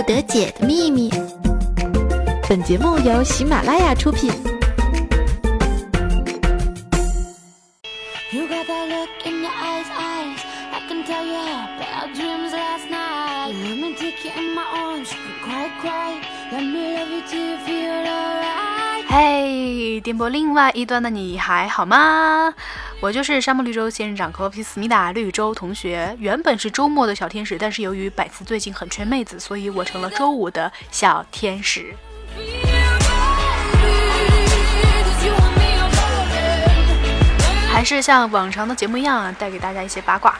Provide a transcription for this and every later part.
不得解的秘密。本节目由喜马拉雅出品。嘿，电波另外一端的你还好吗？我就是沙漠绿洲仙人掌 copy 思密达绿洲同学。原本是周末的小天使，但是由于百思最近很缺妹子，所以我成了周五的小天使。还是像往常的节目一样，带给大家一些八卦。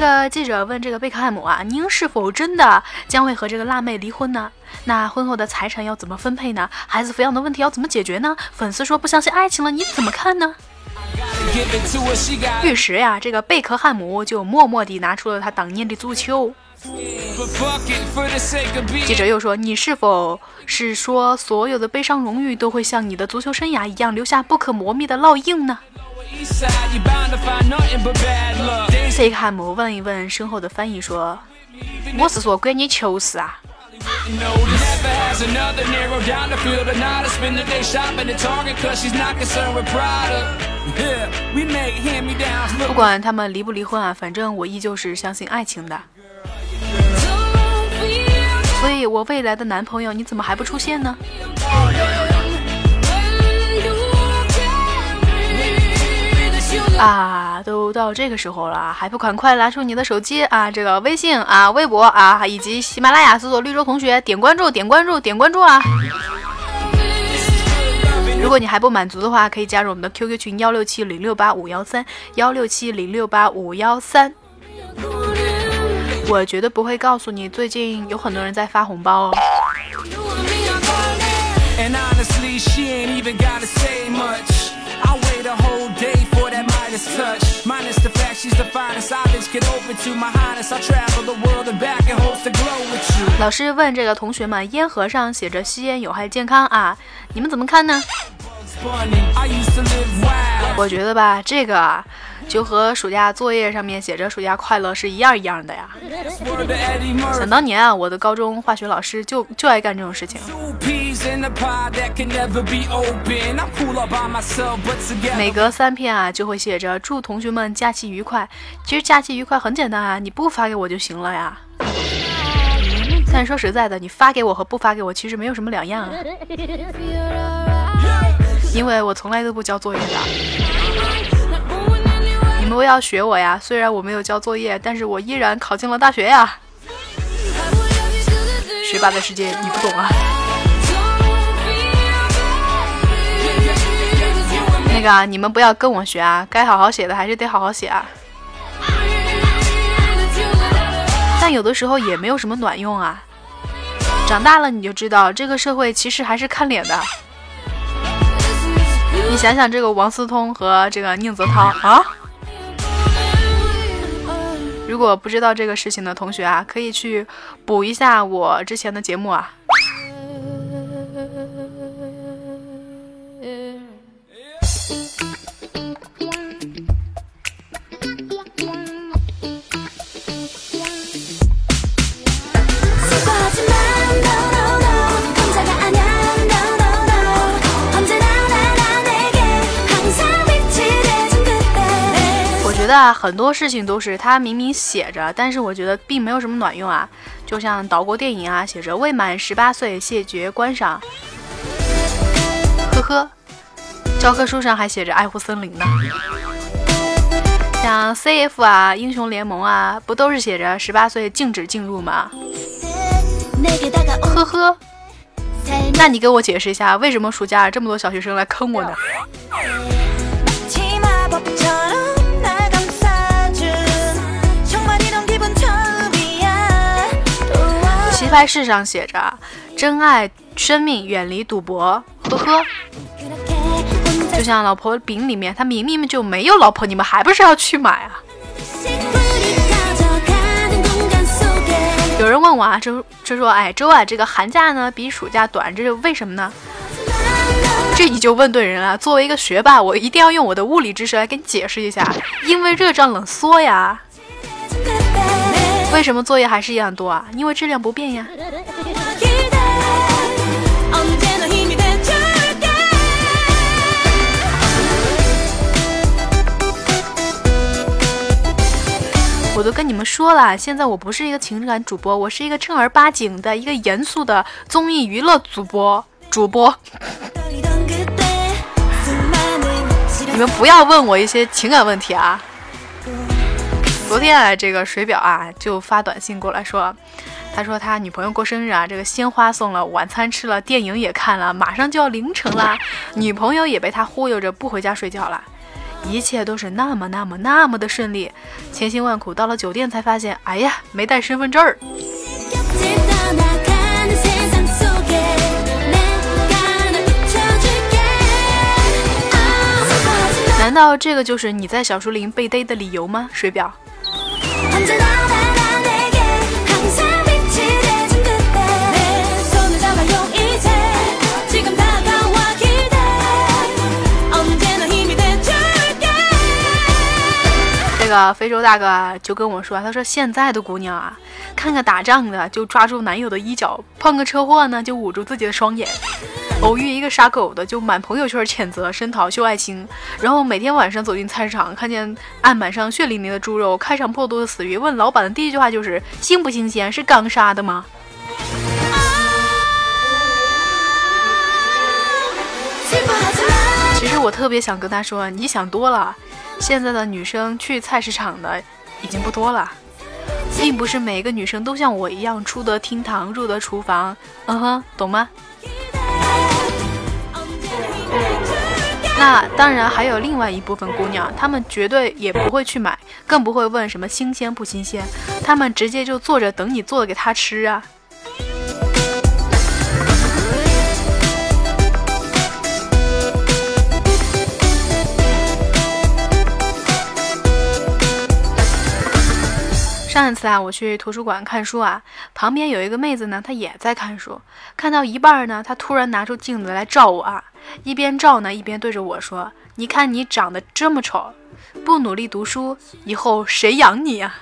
这个记者问这个贝克汉姆啊，您是否真的将会和这个辣妹离婚呢？那婚后的财产要怎么分配呢？孩子抚养的问题要怎么解决呢？粉丝说不相信爱情了，你怎么看呢？玉石呀，这个贝克汉姆就默默地拿出了他当年的足球。记者又说，你是否是说所有的悲伤荣誉都会像你的足球生涯一样留下不可磨灭的烙印呢？贝克汉姆问一问身后的翻译说：“我是说关你球事啊。”不管他们离不离婚啊，反正我依旧是相信爱情的。所以，我未来的男朋友，你怎么还不出现呢？啊，都到这个时候了，还不赶快拿出你的手机啊！这个微信啊、微博啊，以及喜马拉雅搜索“绿洲同学”，点关注、点关注、点关注啊！如果你还不满足的话，可以加入我们的 QQ 群幺六七零六八五幺三幺六七零六八五幺三。我绝对不会告诉你，最近有很多人在发红包哦。老师问这个同学们，烟盒上写着吸烟有害健康啊，你们怎么看呢？我觉得吧，这个就和暑假作业上面写着“暑假快乐”是一样一样的呀。想当年啊，我的高中化学老师就就爱干这种事情。每隔三篇啊，就会写着“祝同学们假期愉快”。其实假期愉快很简单啊，你不发给我就行了呀。但说实在的，你发给我和不发给我其实没有什么两样啊。因为我从来都不交作业的，都要学我呀！虽然我没有交作业，但是我依然考进了大学呀。学霸的世界你不懂啊。那个你们不要跟我学啊，该好好写的还是得好好写啊。但有的时候也没有什么卵用啊。长大了你就知道，这个社会其实还是看脸的。你想想，这个王思聪和这个宁泽涛啊，如果不知道这个事情的同学啊，可以去补一下我之前的节目啊。很多事情都是他明明写着，但是我觉得并没有什么卵用啊。就像岛国电影啊，写着未满十八岁谢绝观赏。呵呵，教科书上还写着爱护森林呢。像 CF 啊，英雄联盟啊，不都是写着十八岁禁止进入吗？呵呵，那你给我解释一下，为什么暑假这么多小学生来坑我呢？牌式上写着“珍爱生命，远离赌博”，呵呵。就像老婆饼里面，他明明就没有老婆，你们还不是要去买啊？有人问我啊，就就说，哎，周啊，这个寒假呢比暑假短，这是为什么呢？这你就问对人了。作为一个学霸，我一定要用我的物理知识来给你解释一下，因为热胀冷缩呀。为什么作业还是一样多啊？因为质量不变呀。我都跟你们说了，现在我不是一个情感主播，我是一个正儿八经的一个严肃的综艺娱乐主播。主播，你们不要问我一些情感问题啊。昨天啊，这个水表啊就发短信过来说，他说他女朋友过生日啊，这个鲜花送了，晚餐吃了，电影也看了，马上就要凌晨啦，女朋友也被他忽悠着不回家睡觉了。一切都是那么那么那么的顺利，千辛万苦到了酒店才发现，哎呀，没带身份证儿。难道这个就是你在小树林被逮的理由吗？水表。这个非洲大哥就跟我说，他说现在的姑娘啊，看个打仗的就抓住男友的衣角，碰个车祸呢就捂住自己的双眼，偶遇一个杀狗的就满朋友圈谴责声讨秀爱情，然后每天晚上走进菜市场，看见案板上血淋淋的猪肉，开肠破肚的死鱼，问老板的第一句话就是新不新鲜？是刚杀的吗？其实我特别想跟他说，你想多了。现在的女生去菜市场的已经不多了，并不是每一个女生都像我一样出得厅堂入得厨房，嗯哼，懂吗？那当然还有另外一部分姑娘，她们绝对也不会去买，更不会问什么新鲜不新鲜，她们直接就坐着等你做给她吃啊。上一次啊，我去图书馆看书啊，旁边有一个妹子呢，她也在看书。看到一半呢，她突然拿出镜子来照我啊，一边照呢，一边对着我说：“你看你长得这么丑，不努力读书，以后谁养你呀？”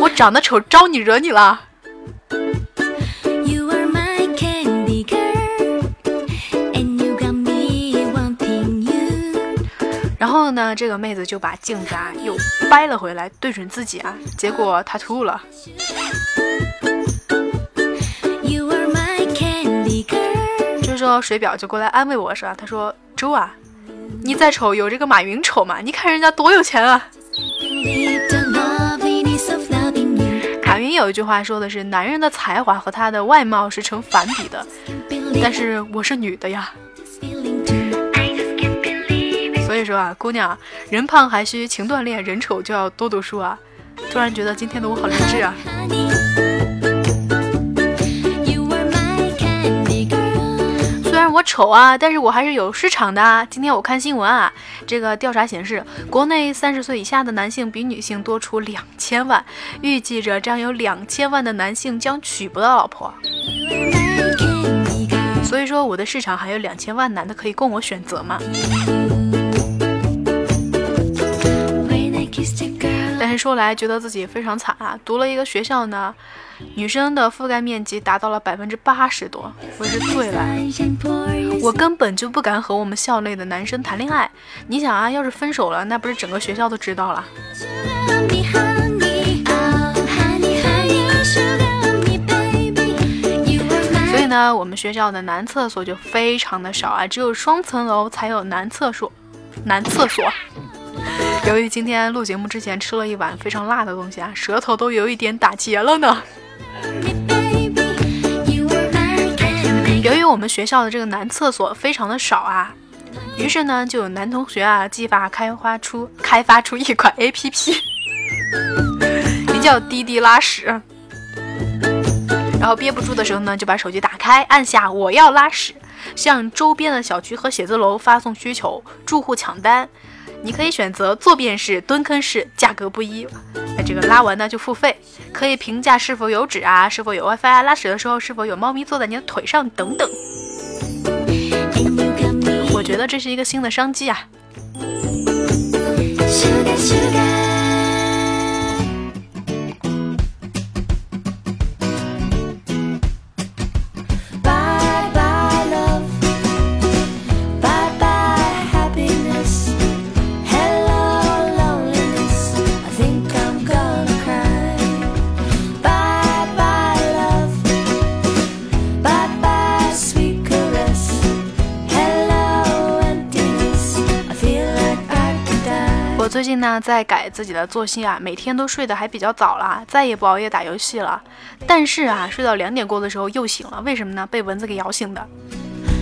我长得丑招你惹你了？呢，这个妹子就把镜子啊又掰了回来，对准自己啊，结果她吐了。这时候水表就过来安慰我说：“他说周啊，你再丑有这个马云丑吗？你看人家多有钱啊！”马云有一句话说的是：“男人的才华和他的外貌是成反比的。”但是我是女的呀。所以说啊，姑娘，人胖还需勤锻炼，人丑就要多读书啊！突然觉得今天的我好励志啊！虽然我丑啊，但是我还是有市场的啊！今天我看新闻啊，这个调查显示，国内三十岁以下的男性比女性多出两千万，预计着将有两千万的男性将娶不到老婆。所以说，我的市场还有两千万男的可以供我选择嘛？但是说来觉得自己非常惨啊！读了一个学校呢，女生的覆盖面积达到了百分之八十多，我是醉了。我根本就不敢和我们校内的男生谈恋爱。你想啊，要是分手了，那不是整个学校都知道了。所以呢，我们学校的男厕所就非常的少啊，只有双层楼才有男厕所。男厕所。由于今天录节目之前吃了一碗非常辣的东西啊，舌头都有一点打结了呢。由于我们学校的这个男厕所非常的少啊，于是呢，就有男同学啊，计划开发出开发出一款 A P P，名叫滴滴拉屎。然后憋不住的时候呢，就把手机打开，按下我要拉屎，向周边的小区和写字楼发送需求，住户抢单。你可以选择坐便式、蹲坑式，价格不一。那这个拉完呢就付费，可以评价是否有纸啊，是否有 WiFi 啊，拉屎的时候是否有猫咪坐在你的腿上等等。我觉得这是一个新的商机啊。那在改自己的作息啊，每天都睡得还比较早了，再也不熬夜打游戏了。但是啊，睡到两点过的时候又醒了，为什么呢？被蚊子给咬醒的。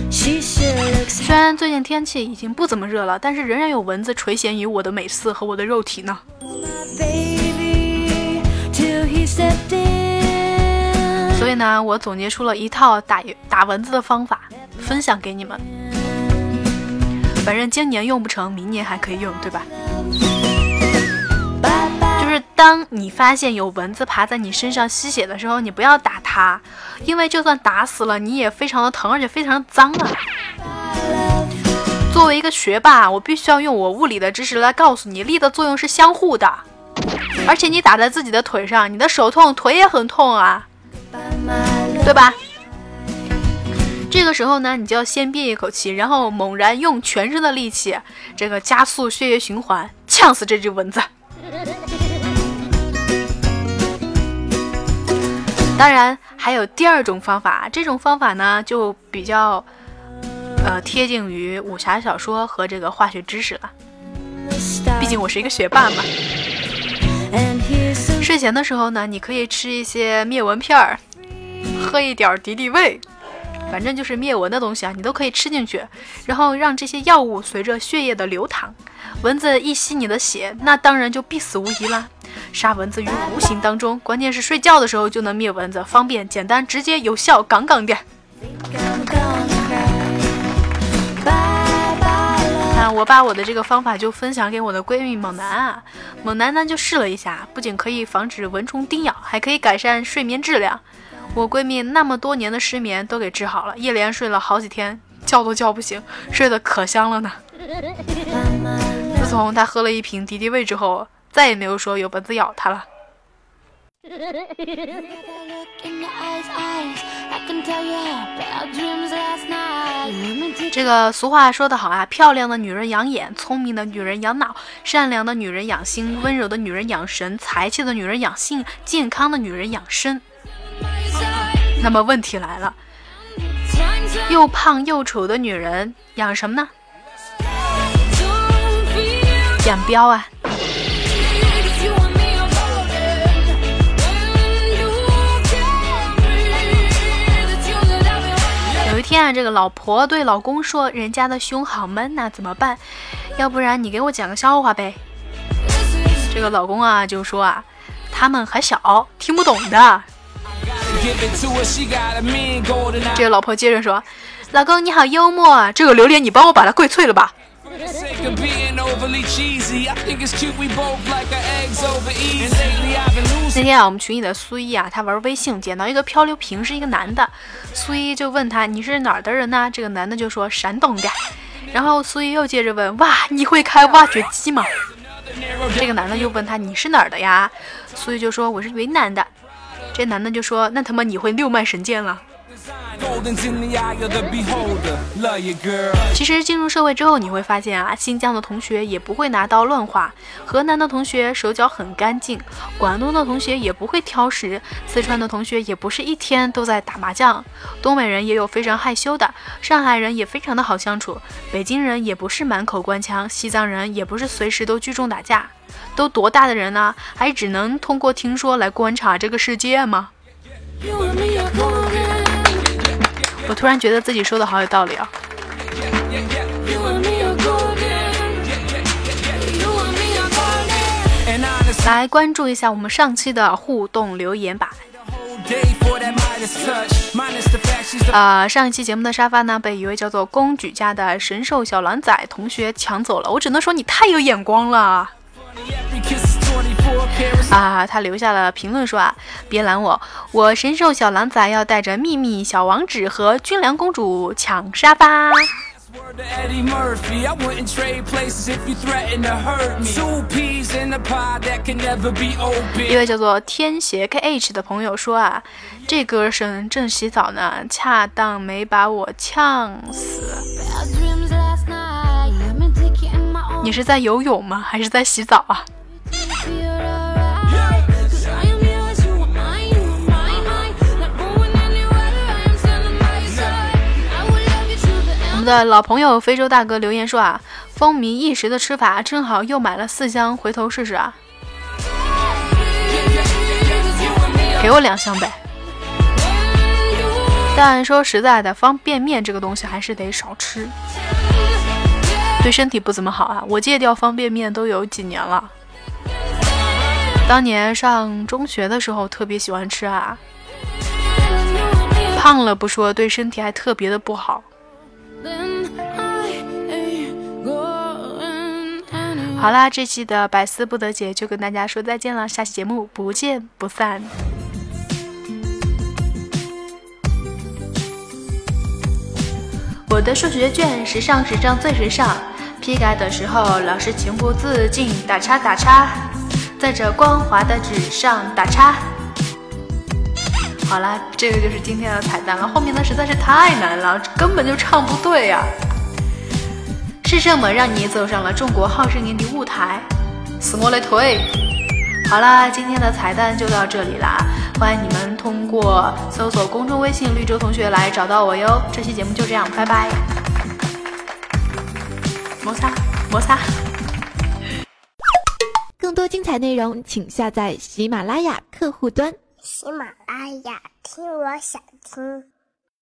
虽然最近天气已经不怎么热了，但是仍然有蚊子垂涎于我的美色和我的肉体呢。所以呢，我总结出了一套打打蚊子的方法，分享给你们。反正今年用不成，明年还可以用，对吧？当你发现有蚊子爬在你身上吸血的时候，你不要打它，因为就算打死了，你也非常的疼，而且非常脏啊。作为一个学霸，我必须要用我物理的知识来告诉你，力的作用是相互的。而且你打在自己的腿上，你的手痛，腿也很痛啊，对吧？这个时候呢，你就要先憋一口气，然后猛然用全身的力气，这个加速血液循环，呛死这只蚊子。当然还有第二种方法，这种方法呢就比较呃贴近于武侠小说和这个化学知识了，毕竟我是一个学霸嘛。睡前的时候呢，你可以吃一些灭蚊片儿，喝一点敌敌畏。反正就是灭蚊的东西啊，你都可以吃进去，然后让这些药物随着血液的流淌，蚊子一吸你的血，那当然就必死无疑啦。杀蚊子于无形当中，关键是睡觉的时候就能灭蚊子，方便、简单、直接、有效，杠杠的。那我把我的这个方法就分享给我的闺蜜猛男啊，猛男呢就试了一下，不仅可以防止蚊虫叮咬，还可以改善睡眠质量。我闺蜜那么多年的失眠都给治好了，一连睡了好几天，觉都叫不醒，睡得可香了呢。自从她喝了一瓶敌敌畏之后，再也没有说有蚊子咬她了。这个俗话说得好啊，漂亮的女人养眼，聪明的女人养脑，善良的女人养心，温柔的女人养神，才气的女人养性，健康的女人养身。那么问题来了，又胖又丑的女人养什么呢？养膘啊！天啊，这个老婆对老公说：“人家的胸好闷呐，怎么办？要不然你给我讲个笑话呗。”这个老公啊就说啊：“他们还小，听不懂的。”这个老婆接着说：“老公你好幽默，啊这个榴莲你帮我把它跪脆了吧。”那天啊，我们群里的苏一啊，他玩微信捡到一个漂流瓶，是一个男的。苏一就问他：“你是哪儿的人呢？”这个男的就说：“山东的。”然后苏一又接着问：“哇，你会开挖掘机吗？”这个男的又问他：“你是哪儿的呀？”苏一就说：“我是云南的。”这男的就说：“那他妈你会六脉神剑了。”其实进入社会之后，你会发现啊，新疆的同学也不会拿刀乱划，河南的同学手脚很干净，广东的同学也不会挑食，四川的同学也不是一天都在打麻将，东北人也有非常害羞的，上海人也非常的好相处，北京人也不是满口官腔，西藏人也不是随时都聚众打架。都多大的人了，还只能通过听说来观察这个世界吗 youareme？我突然觉得自己说的好有道理啊！来关注一下我们上期的互动留言吧。啊，上一期节目的沙发呢，被一位叫做公举家的神兽小狼崽同学抢走了。我只能说你太有眼光了。啊，他留下了评论说啊，别拦我，我神兽小狼崽要带着秘密小王子和军粮公主抢沙发。一位叫做天邪 KH 的朋友说啊，这歌声正洗澡呢，恰当没把我呛死。你是在游泳吗？还是在洗澡啊？的老朋友非洲大哥留言说啊，风靡一时的吃法，正好又买了四箱，回头试试啊！给我两箱呗。但说实在的，方便面这个东西还是得少吃，对身体不怎么好啊。我戒掉方便面都有几年了。当年上中学的时候特别喜欢吃啊，胖了不说，对身体还特别的不好。好啦，这期的百思不得解就跟大家说再见了，下期节目不见不散。我的数学卷时尚时尚最时尚，批改的时候老师情不自禁打叉打叉，在这光滑的纸上打叉。好啦，这个就是今天的彩蛋了，后面的实在是太难了，根本就唱不对呀。是什么让你走上了中国好声音的舞台？是我的腿。好啦，今天的彩蛋就到这里啦，欢迎你们通过搜索公众微信“绿洲同学”来找到我哟。这期节目就这样，拜拜。摩擦摩擦。更多精彩内容，请下载喜马拉雅客户端。喜马拉雅，听我想听。